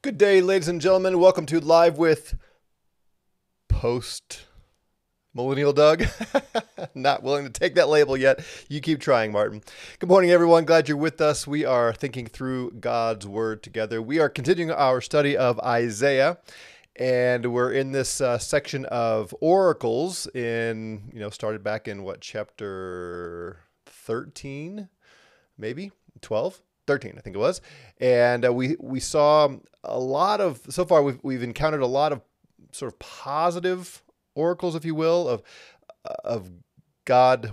Good day, ladies and gentlemen. Welcome to Live with Post Millennial Doug. Not willing to take that label yet. You keep trying, Martin. Good morning, everyone. Glad you're with us. We are thinking through God's Word together. We are continuing our study of Isaiah, and we're in this uh, section of oracles. In you know, started back in what chapter thirteen, maybe twelve. 13, I think it was. And uh, we we saw a lot of so far we've we've encountered a lot of sort of positive oracles, if you will, of of God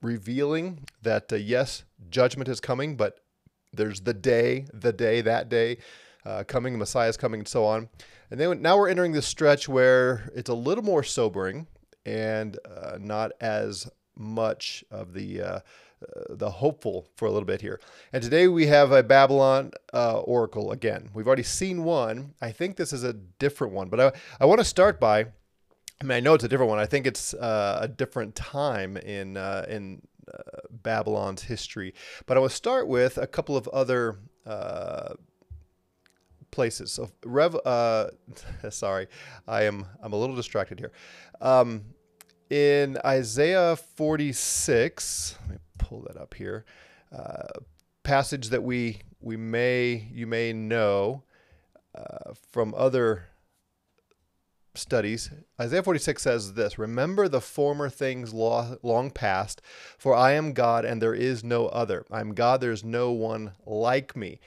revealing that uh, yes, judgment is coming, but there's the day, the day, that day uh, coming, Messiah is coming, and so on. And then now we're entering this stretch where it's a little more sobering and uh, not as much of the uh, uh, the hopeful for a little bit here. And today we have a Babylon uh, oracle again. We've already seen one. I think this is a different one, but I, I want to start by. I mean, I know it's a different one. I think it's uh, a different time in uh, in uh, Babylon's history. But I will start with a couple of other uh, places. So, Rev. sorry, I am I'm a little distracted here. Um, in Isaiah 46, let me pull that up here. Uh, passage that we we may you may know uh, from other studies. Isaiah 46 says this Remember the former things long past, for I am God and there is no other. I am God, there is no one like me.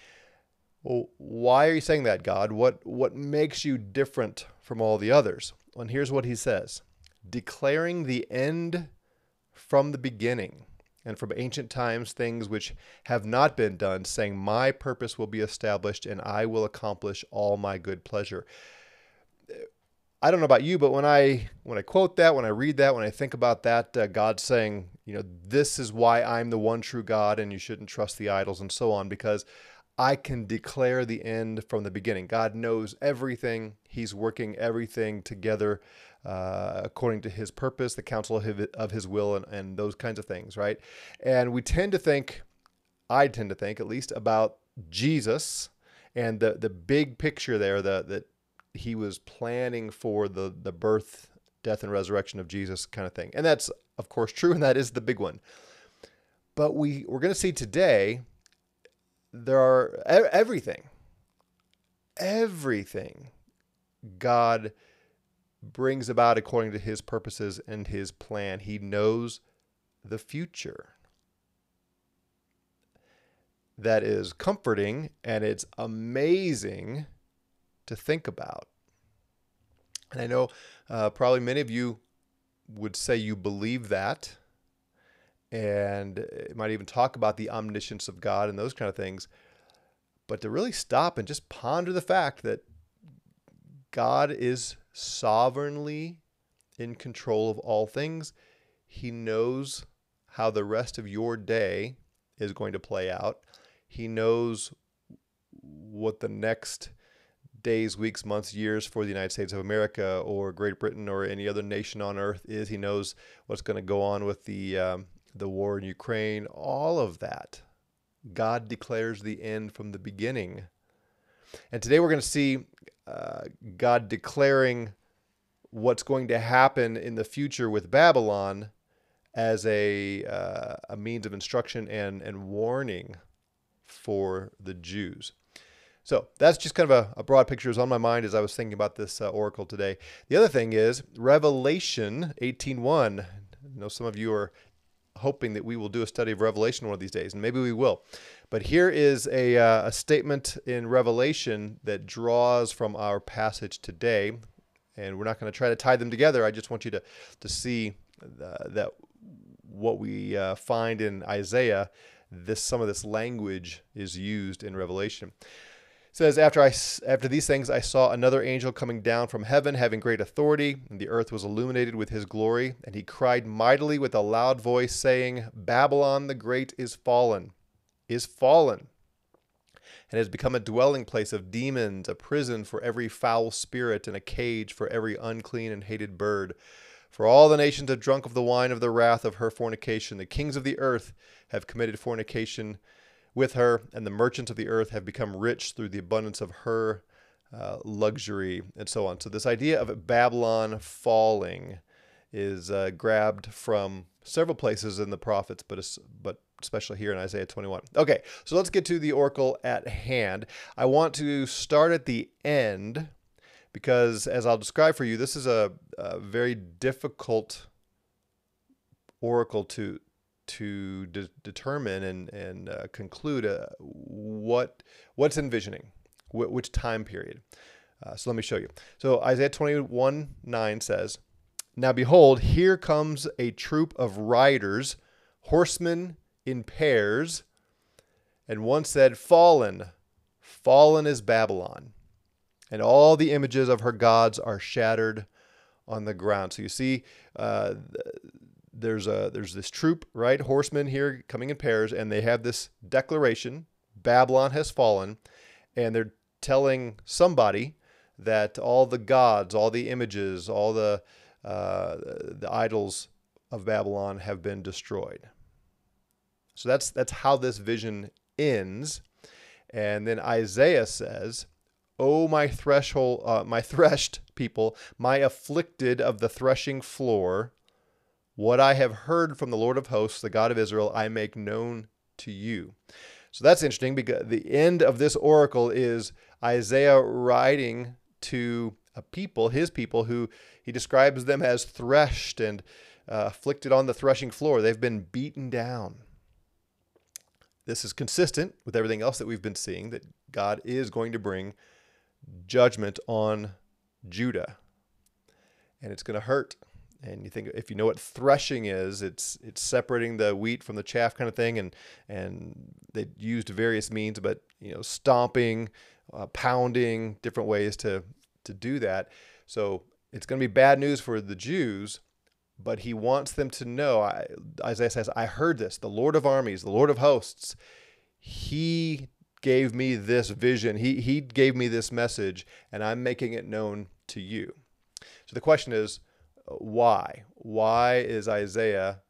Well, why are you saying that, God? What, what makes you different from all the others? And here's what he says declaring the end from the beginning and from ancient times things which have not been done, saying, My purpose will be established, and I will accomplish all my good pleasure. I don't know about you, but when I when I quote that, when I read that, when I think about that, uh, God saying, you know, this is why I'm the one true God, and you shouldn't trust the idols, and so on, because I can declare the end from the beginning. God knows everything. He's working everything together uh, according to his purpose, the counsel of his, will, and, and those kinds of things, right? And we tend to think, I tend to think at least, about Jesus and the, the big picture there the, that he was planning for the, the birth, death, and resurrection of Jesus kind of thing. And that's, of course, true, and that is the big one. But we, we're going to see today there are everything, everything God brings about according to his purposes and his plan. He knows the future. That is comforting and it's amazing to think about. And I know uh, probably many of you would say you believe that and it might even talk about the omniscience of God and those kind of things. But to really stop and just ponder the fact that God is sovereignly in control of all things. He knows how the rest of your day is going to play out. He knows what the next days, weeks, months, years for the United States of America or Great Britain or any other nation on earth is. He knows what's going to go on with the um, the war in Ukraine. All of that, God declares the end from the beginning. And today we're going to see uh, God declaring what's going to happen in the future with Babylon as a, uh, a means of instruction and, and warning for the Jews. So that's just kind of a, a broad picture is on my mind as I was thinking about this uh, oracle today. The other thing is Revelation 18.1. I know some of you are hoping that we will do a study of Revelation one of these days, and maybe we will. But here is a, uh, a statement in Revelation that draws from our passage today. And we're not going to try to tie them together. I just want you to, to see uh, that what we uh, find in Isaiah, this some of this language is used in Revelation. Says, after, I, after these things, I saw another angel coming down from heaven, having great authority, and the earth was illuminated with his glory. And he cried mightily with a loud voice, saying, Babylon the Great is fallen is fallen and has become a dwelling place of demons, a prison for every foul spirit, and a cage for every unclean and hated bird. For all the nations have drunk of the wine of the wrath of her fornication. The kings of the earth have committed fornication with her, and the merchants of the earth have become rich through the abundance of her uh, luxury, and so on. So, this idea of Babylon falling is uh, grabbed from several places in the prophets, but, but especially here in Isaiah 21. Okay, so let's get to the oracle at hand. I want to start at the end because, as I'll describe for you, this is a, a very difficult oracle to to de- determine and and uh, conclude uh, what what's envisioning, wh- which time period. Uh, so let me show you. So Isaiah 21 9 says, Now behold, here comes a troop of riders, horsemen in pairs. And one said, Fallen, fallen is Babylon, and all the images of her gods are shattered on the ground. So you see, uh, there's a there's this troop, right, horsemen here coming in pairs, and they have this declaration: Babylon has fallen, and they're telling somebody that all the gods, all the images, all the uh, the idols of Babylon have been destroyed. So that's that's how this vision ends. And then Isaiah says, "Oh my threshold, uh, my threshed people, my afflicted of the threshing floor, what I have heard from the Lord of hosts, the God of Israel, I make known to you." So that's interesting because the end of this oracle is Isaiah writing to a people, his people, who he describes them as threshed and uh, afflicted on the threshing floor. They've been beaten down. This is consistent with everything else that we've been seeing that God is going to bring judgment on Judah. And it's going to hurt. And you think if you know what threshing is, it's it's separating the wheat from the chaff kind of thing and and they used various means but you know stomping, uh, pounding, different ways to to do that. So it's going to be bad news for the Jews, but he wants them to know I, isaiah says i heard this the lord of armies the lord of hosts. He gave me this vision. He, he gave me this message and i'm making it known to you. So the question is why why is isaiah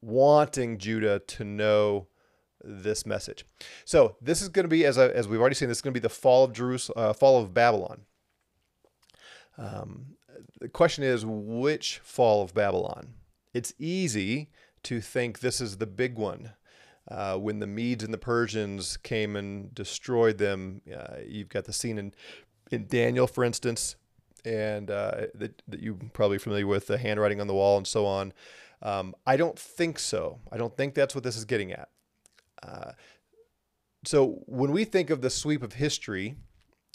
wanting judah to know this message so this is going to be as, as we've already seen this is going to be the fall of jerusalem uh, fall of babylon um, the question is which fall of Babylon? It's easy to think this is the big one. Uh, when the Medes and the Persians came and destroyed them, uh, you've got the scene in, in Daniel, for instance, and uh, that, that you're probably familiar with the handwriting on the wall and so on. Um, I don't think so. I don't think that's what this is getting at. Uh, so when we think of the sweep of history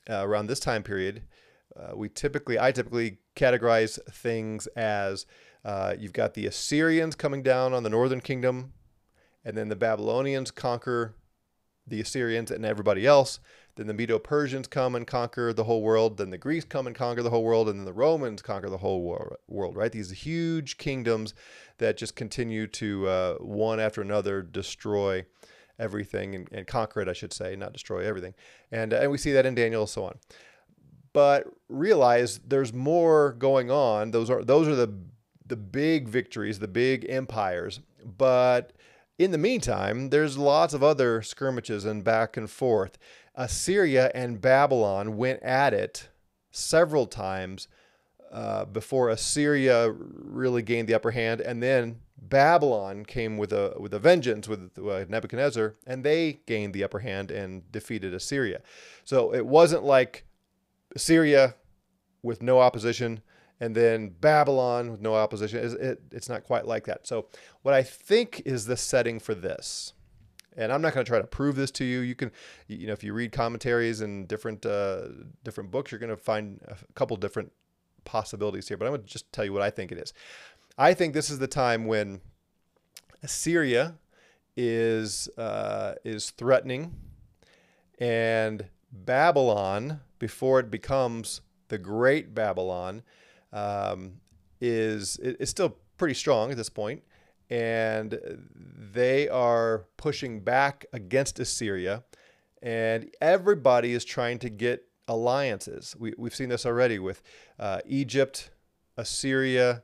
uh, around this time period, uh, we typically, I typically categorize things as uh, you've got the Assyrians coming down on the northern kingdom, and then the Babylonians conquer the Assyrians and everybody else. Then the Medo Persians come and conquer the whole world. Then the Greeks come and conquer the whole world. And then the Romans conquer the whole world, right? These huge kingdoms that just continue to, uh, one after another, destroy everything and, and, conquer it, I should say, not destroy everything. And, uh, and we see that in Daniel and so on but realize there's more going on. Those are those are the the big victories, the big empires. But in the meantime, there's lots of other skirmishes and back and forth. Assyria and Babylon went at it several times uh, before Assyria really gained the upper hand, and then Babylon came with a with a vengeance with uh, Nebuchadnezzar, and they gained the upper hand and defeated Assyria. So it wasn't like Assyria with no opposition, and then Babylon with no opposition. It, it, it's not quite like that. So, what I think is the setting for this, and I'm not going to try to prove this to you. You can, you know, if you read commentaries and different uh, different books, you're going to find a couple different possibilities here. But I'm going to just tell you what I think it is. I think this is the time when Assyria is uh, is threatening, and Babylon before it becomes the Great Babylon um, is is still pretty strong at this point, and they are pushing back against Assyria, and everybody is trying to get alliances. We, we've seen this already with uh, Egypt, Assyria,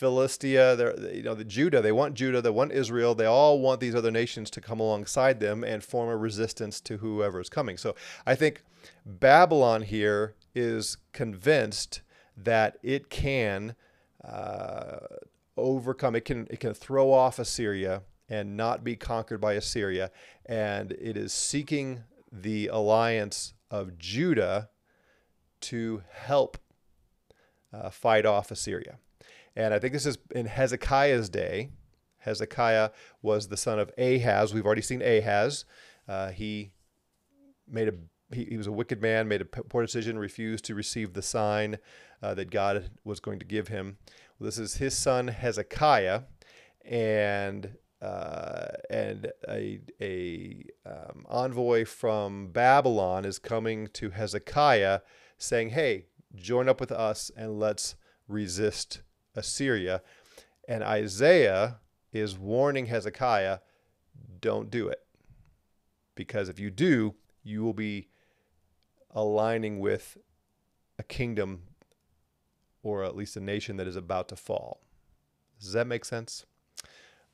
Philistia, you know, the Judah, they want Judah, they want Israel, they all want these other nations to come alongside them and form a resistance to whoever is coming. So I think Babylon here is convinced that it can uh, overcome, it can, it can throw off Assyria and not be conquered by Assyria, and it is seeking the alliance of Judah to help uh, fight off Assyria. And I think this is in Hezekiah's day. Hezekiah was the son of Ahaz. We've already seen Ahaz. Uh, he made a he, he, was a wicked man, made a poor decision, refused to receive the sign uh, that God was going to give him. Well, this is his son Hezekiah, and uh, and a, a um, envoy from Babylon is coming to Hezekiah saying, Hey, join up with us and let's resist Assyria. And Isaiah is warning Hezekiah, don't do it. Because if you do, you will be aligning with a kingdom or at least a nation that is about to fall. Does that make sense?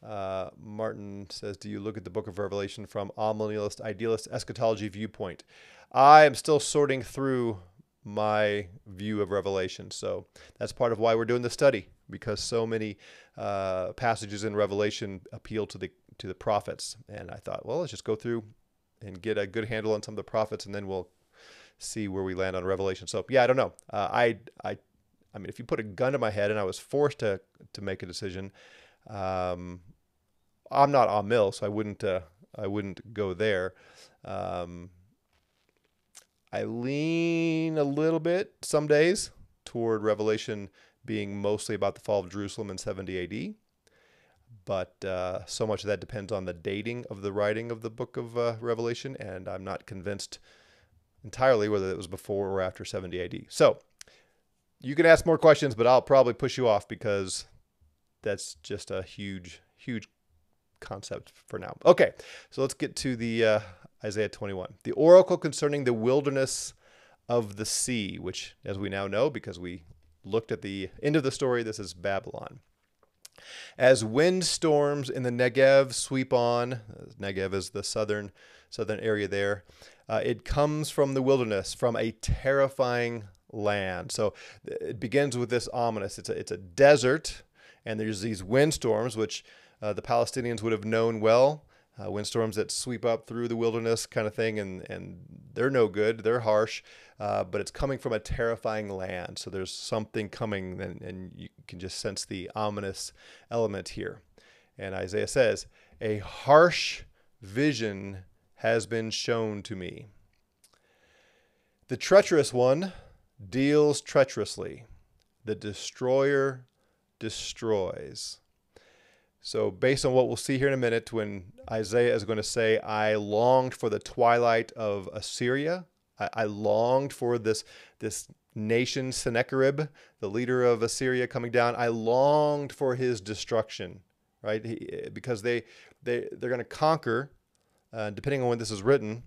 Uh, Martin says, Do you look at the book of Revelation from amillennialist, idealist, eschatology viewpoint? I am still sorting through my view of Revelation. So that's part of why we're doing the study because so many uh, passages in Revelation appeal to the to the prophets. And I thought, well, let's just go through and get a good handle on some of the prophets, and then we'll see where we land on Revelation. So yeah, I don't know. Uh, I I I mean, if you put a gun to my head and I was forced to to make a decision, um, I'm not Amil, so I wouldn't uh, I wouldn't go there. Um, I lean a little bit some days toward Revelation being mostly about the fall of Jerusalem in 70 AD. But uh, so much of that depends on the dating of the writing of the book of uh, Revelation, and I'm not convinced entirely whether it was before or after 70 AD. So you can ask more questions, but I'll probably push you off because that's just a huge, huge concept for now. Okay, so let's get to the uh, Isaiah 21. The oracle concerning the wilderness of the sea, which, as we now know, because we looked at the end of the story, this is Babylon. As wind storms in the Negev sweep on, Negev is the southern southern area there. Uh, it comes from the wilderness, from a terrifying land. So it begins with this ominous. It's a, it's a desert, and there's these windstorms, which uh, the Palestinians would have known well uh, windstorms that sweep up through the wilderness kind of thing, and, and they're no good. They're harsh, uh, but it's coming from a terrifying land. So there's something coming, and, and you can just sense the ominous element here. And Isaiah says, A harsh vision has been shown to me. The treacherous one deals treacherously, the destroyer destroys. So, based on what we'll see here in a minute, when Isaiah is going to say, I longed for the twilight of Assyria, I, I longed for this, this nation, Sennacherib, the leader of Assyria, coming down. I longed for his destruction, right? He, because they, they, they're going to conquer, uh, depending on when this is written.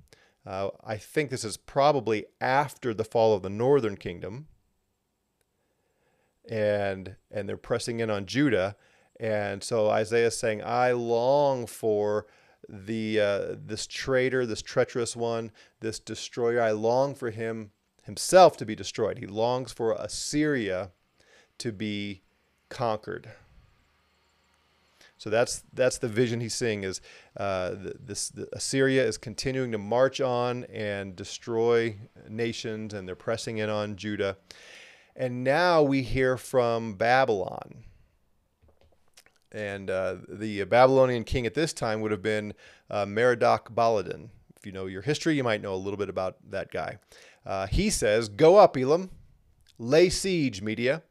Uh, I think this is probably after the fall of the northern kingdom. And, and they're pressing in on Judah and so Isaiah is saying, I long for the uh, this traitor, this treacherous one, this destroyer. I long for him himself to be destroyed. He longs for Assyria to be conquered. So that's that's the vision he's seeing is uh, this the Assyria is continuing to march on and destroy nations, and they're pressing in on Judah. And now we hear from Babylon and uh, the Babylonian king at this time would have been uh, Merodach Baladan. If you know your history, you might know a little bit about that guy. Uh, he says, Go up, Elam, lay siege, Media.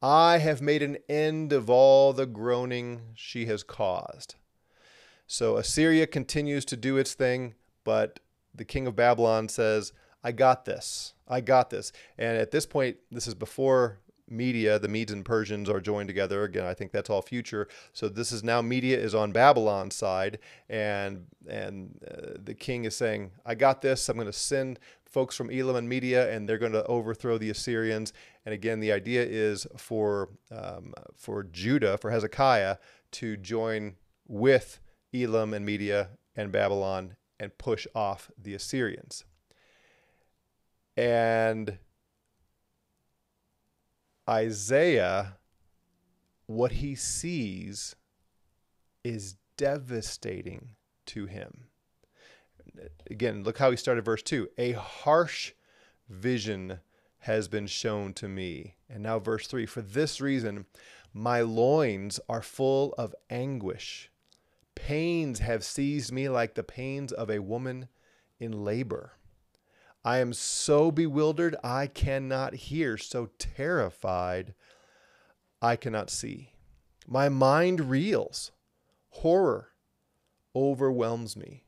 I have made an end of all the groaning she has caused. So Assyria continues to do its thing, but the king of Babylon says, I got this. I got this. And at this point, this is before Media, the Medes and Persians are joined together. Again, I think that's all future. So this is now Media is on Babylon's side, and and uh, the king is saying, "I got this. I'm going to send folks from Elam and Media, and they're going to overthrow the Assyrians. And again, the idea is for um, for Judah, for Hezekiah, to join with Elam and Media and Babylon and push off the Assyrians. And Isaiah, what he sees is devastating to him. Again, look how he started verse 2. A harsh vision has been shown to me. And now, verse 3 For this reason, my loins are full of anguish. Pains have seized me like the pains of a woman in labor. I am so bewildered, I cannot hear, so terrified, I cannot see. My mind reels. Horror overwhelms me.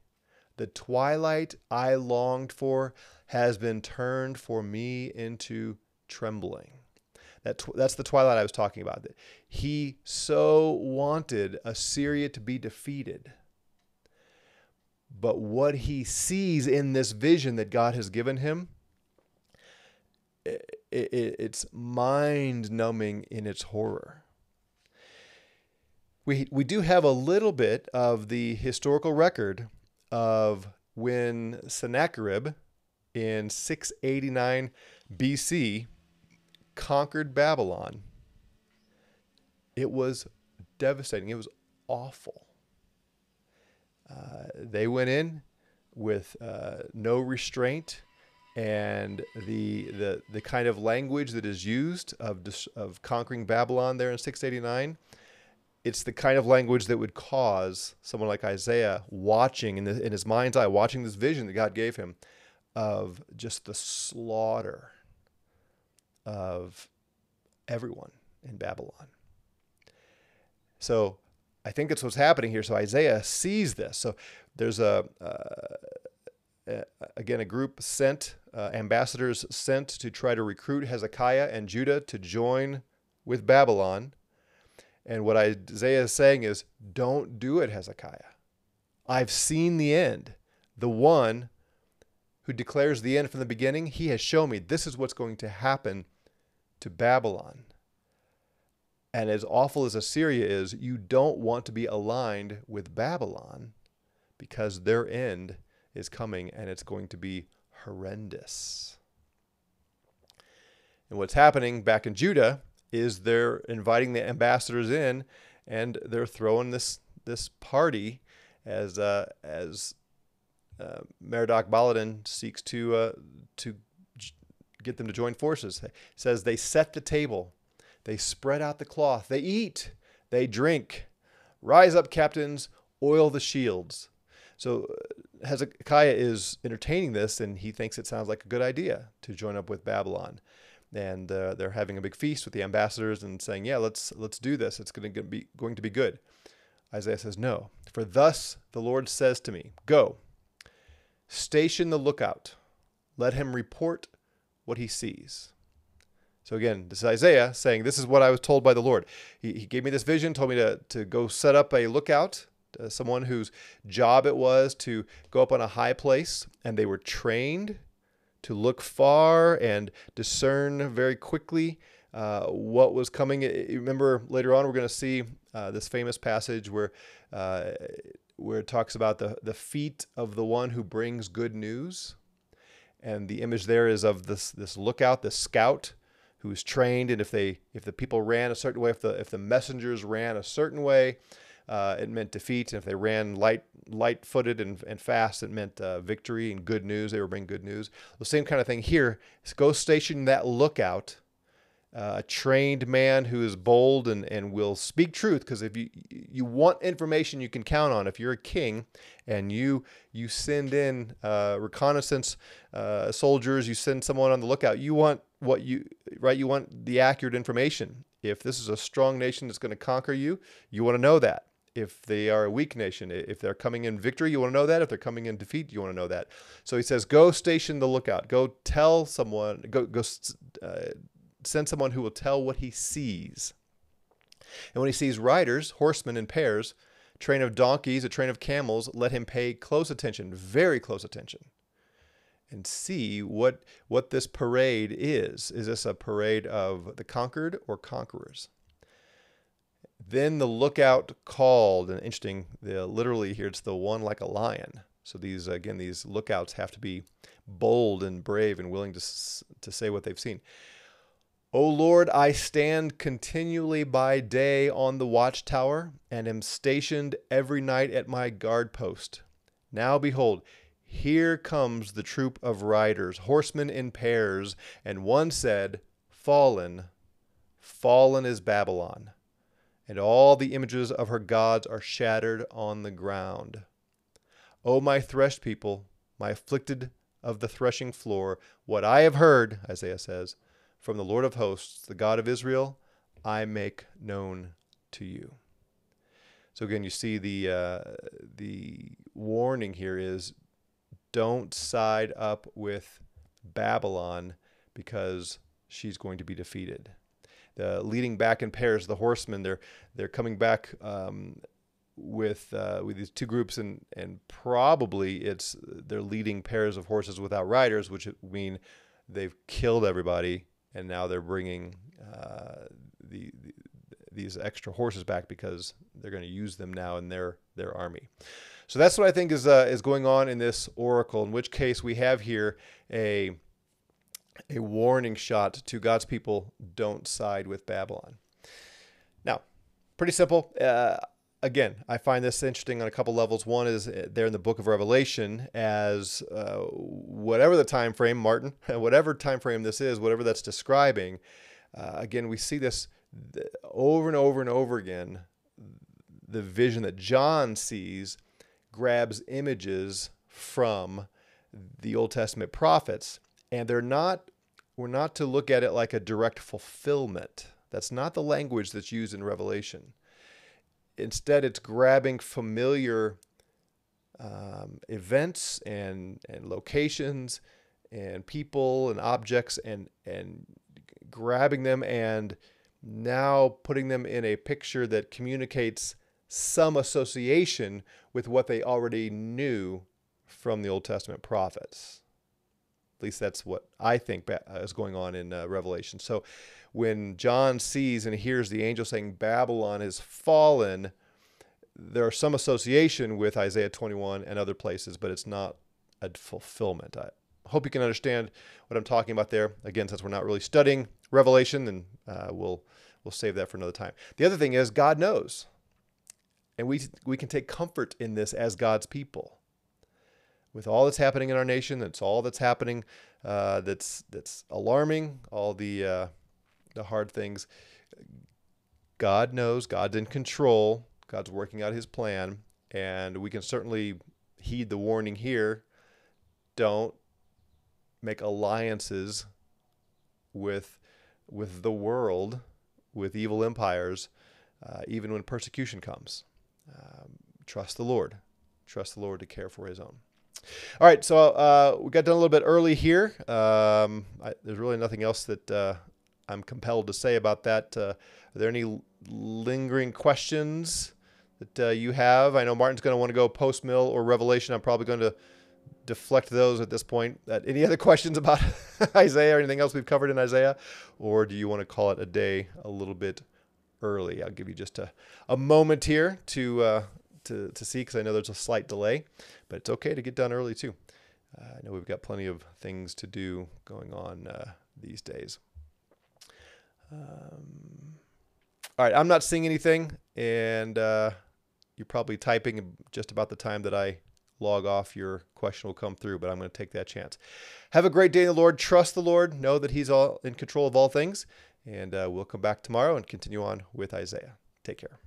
The twilight I longed for has been turned for me into trembling. That tw- that's the twilight I was talking about. That he so wanted Assyria to be defeated. But what he sees in this vision that God has given him, it, it, it's mind numbing in its horror. We, we do have a little bit of the historical record of when Sennacherib in 689 BC conquered Babylon. It was devastating. It was awful. Uh, they went in with uh, no restraint, and the, the the kind of language that is used of of conquering Babylon there in 689 it's the kind of language that would cause someone like Isaiah watching in, the, in his mind's eye, watching this vision that God gave him of just the slaughter of everyone in Babylon. So I think that's what's happening here. So Isaiah sees this. So there's a, uh, again, a group sent, uh, ambassadors sent to try to recruit Hezekiah and Judah to join with Babylon and what Isaiah is saying is, don't do it, Hezekiah. I've seen the end. The one who declares the end from the beginning, he has shown me this is what's going to happen to Babylon. And as awful as Assyria is, you don't want to be aligned with Babylon because their end is coming and it's going to be horrendous. And what's happening back in Judah is they're inviting the ambassadors in and they're throwing this this party as uh, as uh, Merodach Baladan seeks to uh, to get them to join forces. Says they set the table, they spread out the cloth, they eat, they drink. Rise up, captains, oil the shields. So uh, Hezekiah is entertaining this, and he thinks it sounds like a good idea to join up with Babylon and uh, they're having a big feast with the ambassadors and saying, "Yeah, let's let's do this. It's going to be going to be good." Isaiah says, "No, for thus the Lord says to me, Go, station the lookout, let him report what he sees." So again, this is Isaiah saying, "This is what I was told by the Lord. He, he gave me this vision, told me to to go set up a lookout." Uh, someone whose job it was to go up on a high place, and they were trained to look far and discern very quickly uh, what was coming. Remember, later on, we're going to see uh, this famous passage where uh, where it talks about the, the feet of the one who brings good news. And the image there is of this this lookout, this scout who's trained, and if they if the people ran a certain way, if the if the messengers ran a certain way, uh, it meant defeat. And if they ran light, light-footed and, and fast, it meant uh, victory and good news. They were bringing good news. The same kind of thing here. Go station that lookout, uh, a trained man who is bold and, and will speak truth. Because if you you want information you can count on, if you're a king and you you send in uh, reconnaissance uh, soldiers, you send someone on the lookout. You want what you right. You want the accurate information. If this is a strong nation that's going to conquer you, you want to know that if they are a weak nation. If they're coming in victory, you want to know that. If they're coming in defeat, you want to know that. So he says, go station the lookout. Go tell someone, go, go uh, send someone who will tell what he sees. And when he sees riders, horsemen in pairs, train of donkeys, a train of camels, let him pay close attention, very close attention. and see what what this parade is. Is this a parade of the conquered or conquerors? Then the lookout called, and interesting, literally here it's the one like a lion. So these again, these lookouts have to be bold and brave and willing to to say what they've seen. O Lord, I stand continually by day on the watchtower, and am stationed every night at my guard post. Now behold, here comes the troop of riders, horsemen in pairs, and one said, Fallen, fallen is Babylon, and all the images of her gods are shattered on the ground. O my threshed people, my afflicted of the threshing floor, what I have heard, Isaiah says, from the Lord of hosts, the God of Israel, I make known to you. So again, you see the uh, the warning here is don't side up with Babylon because she's going to be defeated. The leading back in pairs, the horsemen, they're they're coming back um, with uh, with these two groups, and and probably it's they're leading pairs of horses without riders, which mean they've killed everybody and now they're bringing uh, the, the, these extra horses back because they're going to use them now in their their army. So that's what I think is uh, is going on in this oracle. In which case we have here a a warning shot to God's people: don't side with Babylon. Now, pretty simple. Uh, again, I find this interesting on a couple levels. One is uh, there in the book of Revelation as uh, whatever the time frame, Martin, whatever time frame this is, whatever that's describing. Uh, again, we see this over and over and over again. The vision that John sees grabs images from the Old Testament prophets, and they're not. We're not to look at it like a direct fulfillment. That's not the language that's used in Revelation instead it's grabbing familiar um, events and and locations and people and objects and and grabbing them and now putting them in a picture that communicates some association with what they already knew from the Old Testament prophets. At least that's what I think is going on in uh, Revelation. So when John sees and hears the angel saying Babylon is fallen, there's some association with Isaiah 21 and other places, but it's not a fulfillment. I hope you can understand what I'm talking about there. Again, since we're not really studying Revelation, then uh, we'll we'll save that for another time. The other thing is God knows, and we we can take comfort in this as God's people. With all that's happening in our nation, that's all that's happening, uh, that's that's alarming. All the uh, the hard things. God knows. God's in control. God's working out his plan. And we can certainly heed the warning here don't make alliances with with the world, with evil empires, uh, even when persecution comes. Um, trust the Lord. Trust the Lord to care for His own. All right, so uh, we got done a little bit early here. Um, I, there's really nothing else that uh, I'm compelled to say about that. Uh, are there any lingering questions that uh, you have? I know Martin's going to want to go post mill or revelation. I'm probably going to deflect those at this point. Uh, any other questions about Isaiah or anything else we've covered in Isaiah? Or do you want to call it a day a little bit early? I'll give you just a, a moment here to, uh, to, to see because I know there's a slight delay, but it's okay to get done early too. Uh, I know we've got plenty of things to do going on uh, these days. Um, all right, I'm not seeing anything, and uh, you're probably typing just about the time that I log off. Your question will come through, but I'm going to take that chance. Have a great day in the Lord. Trust the Lord. Know that He's all in control of all things, and uh, we'll come back tomorrow and continue on with Isaiah. Take care.